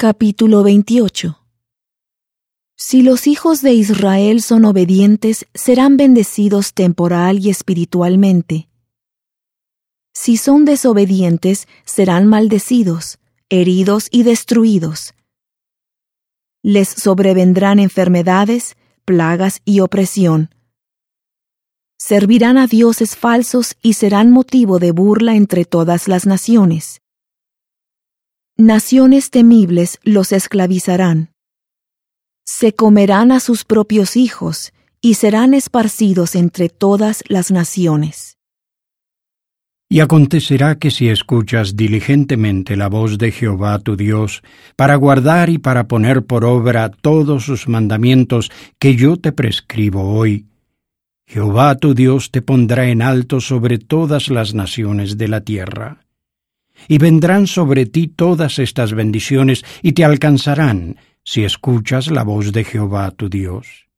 Capítulo 28 Si los hijos de Israel son obedientes, serán bendecidos temporal y espiritualmente. Si son desobedientes, serán maldecidos, heridos y destruidos. Les sobrevendrán enfermedades, plagas y opresión. Servirán a dioses falsos y serán motivo de burla entre todas las naciones naciones temibles los esclavizarán. Se comerán a sus propios hijos y serán esparcidos entre todas las naciones. Y acontecerá que si escuchas diligentemente la voz de Jehová tu Dios, para guardar y para poner por obra todos sus mandamientos que yo te prescribo hoy, Jehová tu Dios te pondrá en alto sobre todas las naciones de la tierra y vendrán sobre ti todas estas bendiciones y te alcanzarán si escuchas la voz de Jehová tu Dios.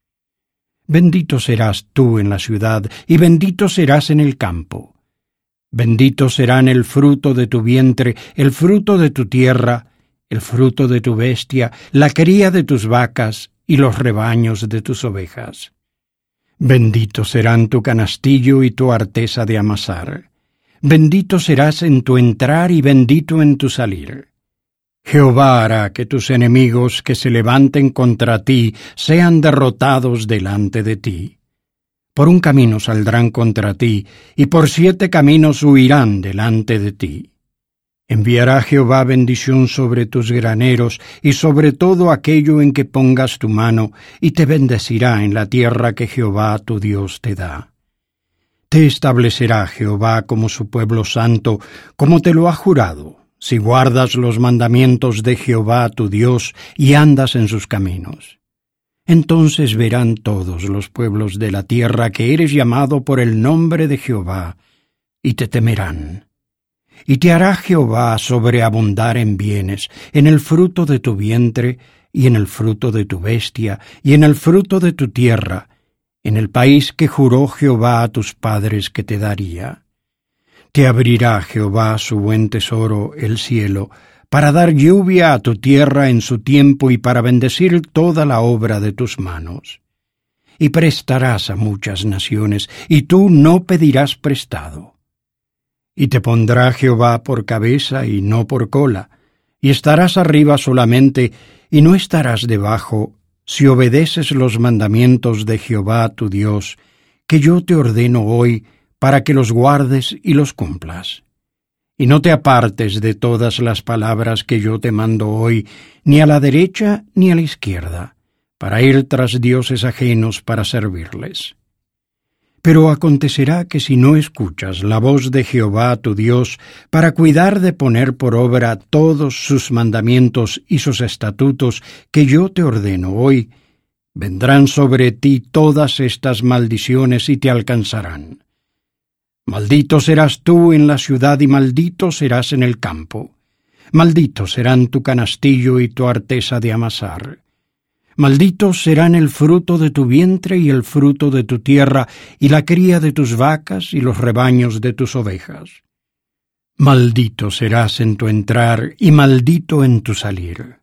Bendito serás tú en la ciudad y bendito serás en el campo. Bendito serán el fruto de tu vientre, el fruto de tu tierra, el fruto de tu bestia, la cría de tus vacas y los rebaños de tus ovejas. Bendito serán tu canastillo y tu arteza de amasar bendito serás en tu entrar y bendito en tu salir. Jehová hará que tus enemigos que se levanten contra ti sean derrotados delante de ti. Por un camino saldrán contra ti, y por siete caminos huirán delante de ti. Enviará Jehová bendición sobre tus graneros y sobre todo aquello en que pongas tu mano, y te bendecirá en la tierra que Jehová tu Dios te da. Te establecerá Jehová como su pueblo santo, como te lo ha jurado, si guardas los mandamientos de Jehová tu Dios y andas en sus caminos. Entonces verán todos los pueblos de la tierra que eres llamado por el nombre de Jehová, y te temerán. Y te hará Jehová sobreabundar en bienes, en el fruto de tu vientre, y en el fruto de tu bestia, y en el fruto de tu tierra, en el país que juró Jehová a tus padres que te daría. Te abrirá Jehová su buen tesoro, el cielo, para dar lluvia a tu tierra en su tiempo y para bendecir toda la obra de tus manos. Y prestarás a muchas naciones, y tú no pedirás prestado. Y te pondrá Jehová por cabeza y no por cola, y estarás arriba solamente, y no estarás debajo, si obedeces los mandamientos de Jehová tu Dios, que yo te ordeno hoy, para que los guardes y los cumplas. Y no te apartes de todas las palabras que yo te mando hoy, ni a la derecha ni a la izquierda, para ir tras dioses ajenos para servirles. Pero acontecerá que si no escuchas la voz de Jehová tu Dios para cuidar de poner por obra todos sus mandamientos y sus estatutos que yo te ordeno hoy, vendrán sobre ti todas estas maldiciones y te alcanzarán. Maldito serás tú en la ciudad y maldito serás en el campo. Maldito serán tu canastillo y tu arteza de amasar Malditos serán el fruto de tu vientre y el fruto de tu tierra, y la cría de tus vacas y los rebaños de tus ovejas. Maldito serás en tu entrar y maldito en tu salir.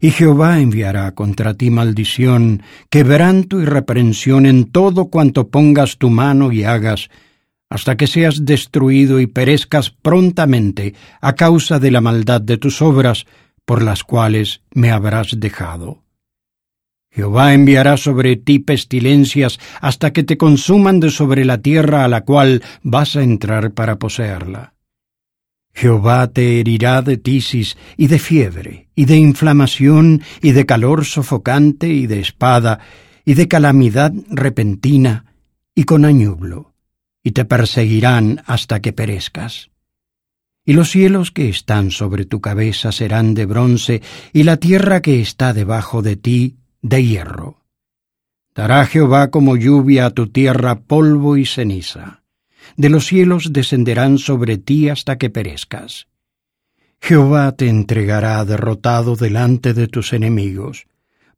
Y Jehová enviará contra ti maldición, quebranto y reprensión en todo cuanto pongas tu mano y hagas, hasta que seas destruido y perezcas prontamente a causa de la maldad de tus obras, por las cuales me habrás dejado. Jehová enviará sobre ti pestilencias hasta que te consuman de sobre la tierra a la cual vas a entrar para poseerla. Jehová te herirá de tisis y de fiebre, y de inflamación, y de calor sofocante, y de espada, y de calamidad repentina, y con añublo, y te perseguirán hasta que perezcas. Y los cielos que están sobre tu cabeza serán de bronce, y la tierra que está debajo de ti de hierro. Dará Jehová como lluvia a tu tierra polvo y ceniza. De los cielos descenderán sobre ti hasta que perezcas. Jehová te entregará derrotado delante de tus enemigos.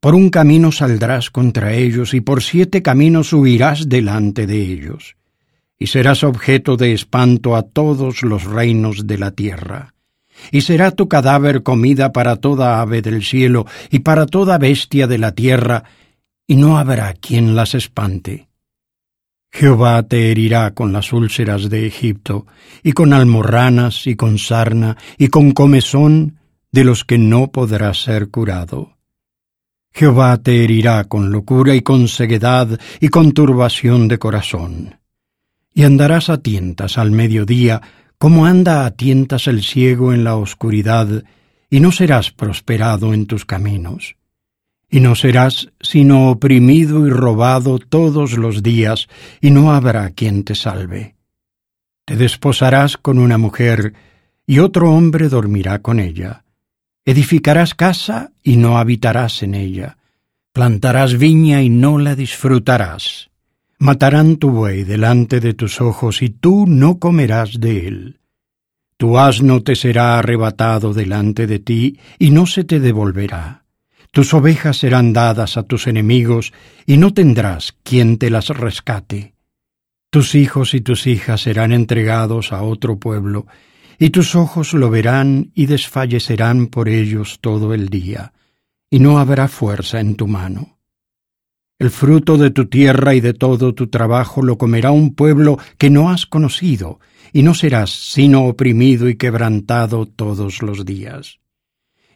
Por un camino saldrás contra ellos y por siete caminos huirás delante de ellos. Y serás objeto de espanto a todos los reinos de la tierra y será tu cadáver comida para toda ave del cielo y para toda bestia de la tierra, y no habrá quien las espante. Jehová te herirá con las úlceras de Egipto, y con almorranas, y con sarna, y con comezón, de los que no podrás ser curado. Jehová te herirá con locura y con ceguedad y con turbación de corazón. Y andarás a tientas al mediodía, como anda a tientas el ciego en la oscuridad, y no serás prosperado en tus caminos. Y no serás sino oprimido y robado todos los días, y no habrá quien te salve. Te desposarás con una mujer, y otro hombre dormirá con ella. Edificarás casa y no habitarás en ella. Plantarás viña y no la disfrutarás Matarán tu buey delante de tus ojos y tú no comerás de él. Tu asno te será arrebatado delante de ti y no se te devolverá. Tus ovejas serán dadas a tus enemigos y no tendrás quien te las rescate. Tus hijos y tus hijas serán entregados a otro pueblo, y tus ojos lo verán y desfallecerán por ellos todo el día, y no habrá fuerza en tu mano. El fruto de tu tierra y de todo tu trabajo lo comerá un pueblo que no has conocido, y no serás sino oprimido y quebrantado todos los días.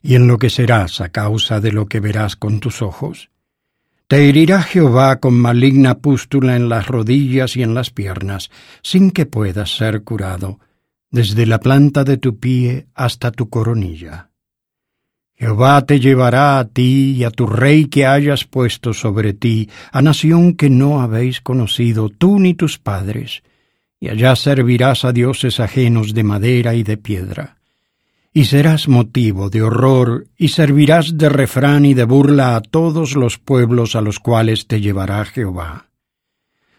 Y en lo que serás a causa de lo que verás con tus ojos. Te herirá Jehová con maligna pústula en las rodillas y en las piernas, sin que puedas ser curado, desde la planta de tu pie hasta tu coronilla. Jehová te llevará a ti y a tu rey que hayas puesto sobre ti, a nación que no habéis conocido tú ni tus padres, y allá servirás a dioses ajenos de madera y de piedra. Y serás motivo de horror, y servirás de refrán y de burla a todos los pueblos a los cuales te llevará Jehová.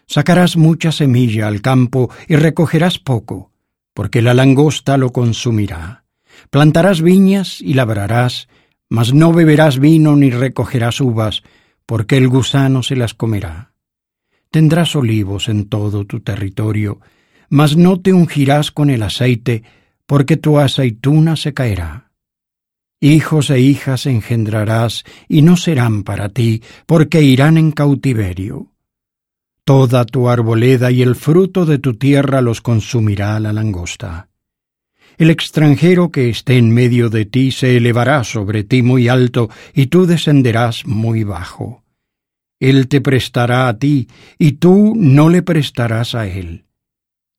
Sacarás mucha semilla al campo y recogerás poco, porque la langosta lo consumirá Plantarás viñas y labrarás, mas no beberás vino ni recogerás uvas, porque el gusano se las comerá. Tendrás olivos en todo tu territorio, mas no te ungirás con el aceite, porque tu aceituna se caerá. Hijos e hijas engendrarás, y no serán para ti, porque irán en cautiverio. Toda tu arboleda y el fruto de tu tierra los consumirá la langosta. El extranjero que esté en medio de ti se elevará sobre ti muy alto, y tú descenderás muy bajo. Él te prestará a ti, y tú no le prestarás a él.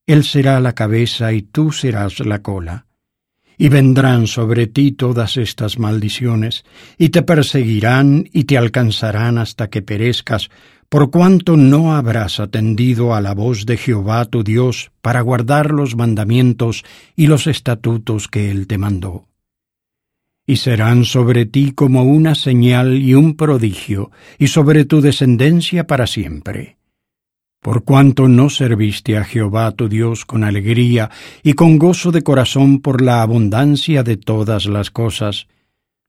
Él será la cabeza y tú serás la cola. Y vendrán sobre ti todas estas maldiciones, y te perseguirán y te alcanzarán hasta que perezcas, por cuanto no habrás atendido a la voz de Jehová tu Dios para guardar los mandamientos y los estatutos que él te mandó. Y serán sobre ti como una señal y un prodigio, y sobre tu descendencia para siempre. Por cuanto no serviste a Jehová tu Dios con alegría y con gozo de corazón por la abundancia de todas las cosas,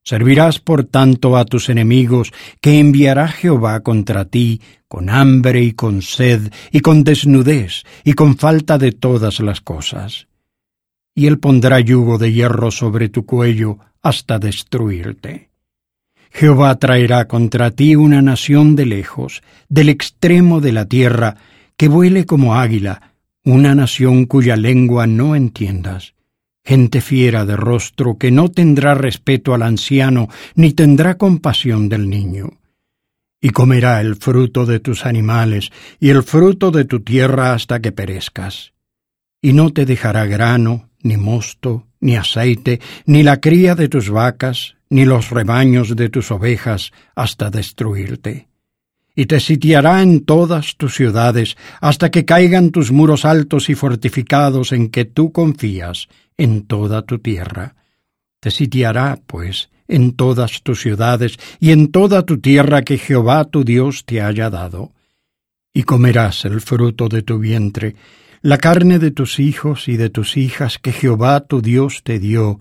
Servirás por tanto a tus enemigos, que enviará Jehová contra ti, con hambre y con sed, y con desnudez, y con falta de todas las cosas. Y él pondrá yugo de hierro sobre tu cuello hasta destruirte. Jehová traerá contra ti una nación de lejos, del extremo de la tierra, que vuele como águila, una nación cuya lengua no entiendas gente fiera de rostro que no tendrá respeto al anciano ni tendrá compasión del niño. Y comerá el fruto de tus animales y el fruto de tu tierra hasta que perezcas. Y no te dejará grano, ni mosto, ni aceite, ni la cría de tus vacas, ni los rebaños de tus ovejas, hasta destruirte y te sitiará en todas tus ciudades hasta que caigan tus muros altos y fortificados en que tú confías en toda tu tierra. Te sitiará, pues, en todas tus ciudades y en toda tu tierra que Jehová tu Dios te haya dado. Y comerás el fruto de tu vientre, la carne de tus hijos y de tus hijas que Jehová tu Dios te dio,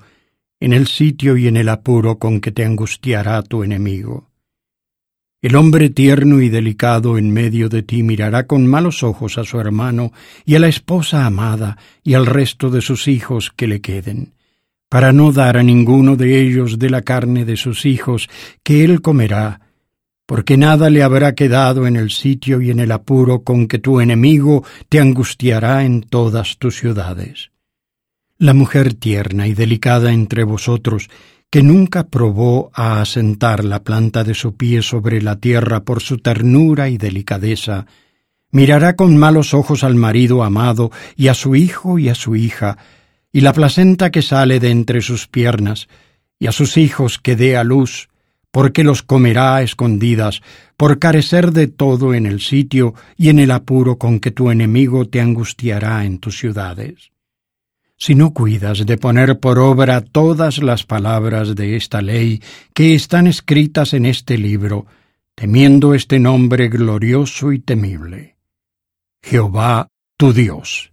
en el sitio y en el apuro con que te angustiará tu enemigo. El hombre tierno y delicado en medio de ti mirará con malos ojos a su hermano y a la esposa amada y al resto de sus hijos que le queden, para no dar a ninguno de ellos de la carne de sus hijos que él comerá, porque nada le habrá quedado en el sitio y en el apuro con que tu enemigo te angustiará en todas tus ciudades. La mujer tierna y delicada entre vosotros, que nunca probó a asentar la planta de su pie sobre la tierra por su ternura y delicadeza, mirará con malos ojos al marido amado y a su hijo y a su hija, y la placenta que sale de entre sus piernas, y a sus hijos que dé a luz, porque los comerá a escondidas, por carecer de todo en el sitio y en el apuro con que tu enemigo te angustiará en tus ciudades. Si no cuidas de poner por obra todas las palabras de esta ley que están escritas en este libro, temiendo este nombre glorioso y temible. Jehová tu Dios.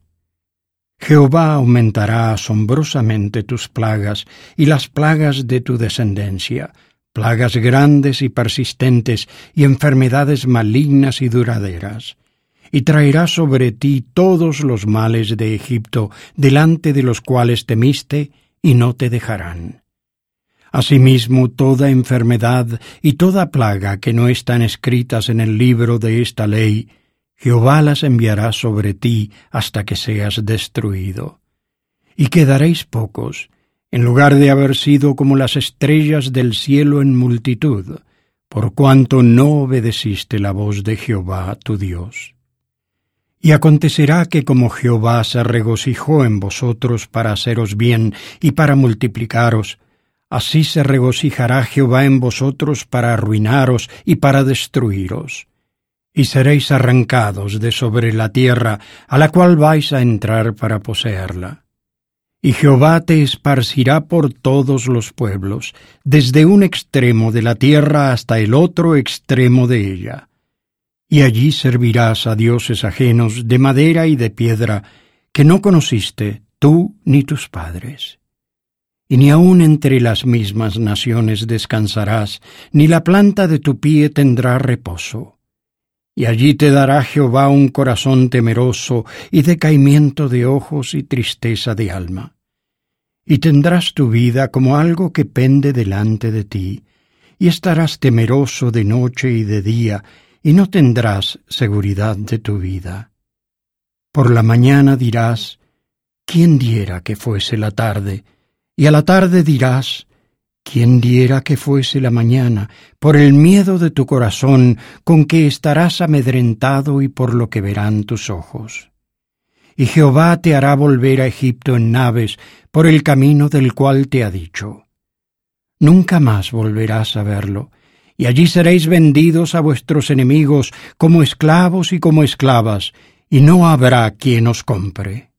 Jehová aumentará asombrosamente tus plagas y las plagas de tu descendencia, plagas grandes y persistentes y enfermedades malignas y duraderas, y traerá sobre ti todos los males de Egipto, delante de los cuales temiste, y no te dejarán. Asimismo, toda enfermedad y toda plaga que no están escritas en el libro de esta ley, Jehová las enviará sobre ti hasta que seas destruido. Y quedaréis pocos, en lugar de haber sido como las estrellas del cielo en multitud, por cuanto no obedeciste la voz de Jehová tu Dios. Y acontecerá que como Jehová se regocijó en vosotros para haceros bien y para multiplicaros, así se regocijará Jehová en vosotros para arruinaros y para destruiros. Y seréis arrancados de sobre la tierra a la cual vais a entrar para poseerla y Jehová te esparcirá por todos los pueblos, desde un extremo de la tierra hasta el otro extremo de ella. Y allí servirás a dioses ajenos de madera y de piedra, que no conociste tú ni tus padres. Y ni aun entre las mismas naciones descansarás, ni la planta de tu pie tendrá reposo. Y allí te dará Jehová un corazón temeroso y decaimiento de ojos y tristeza de alma y tendrás tu vida como algo que pende delante de ti, y estarás temeroso de noche y de día, y no tendrás seguridad de tu vida. Por la mañana dirás, ¿quién diera que fuese la tarde? Y a la tarde dirás, ¿quién diera que fuese la mañana? Por el miedo de tu corazón con que estarás amedrentado y por lo que verán tus ojos y Jehová te hará volver a Egipto en naves por el camino del cual te ha dicho. Nunca más volverás a verlo, y allí seréis vendidos a vuestros enemigos como esclavos y como esclavas, y no habrá quien os compre.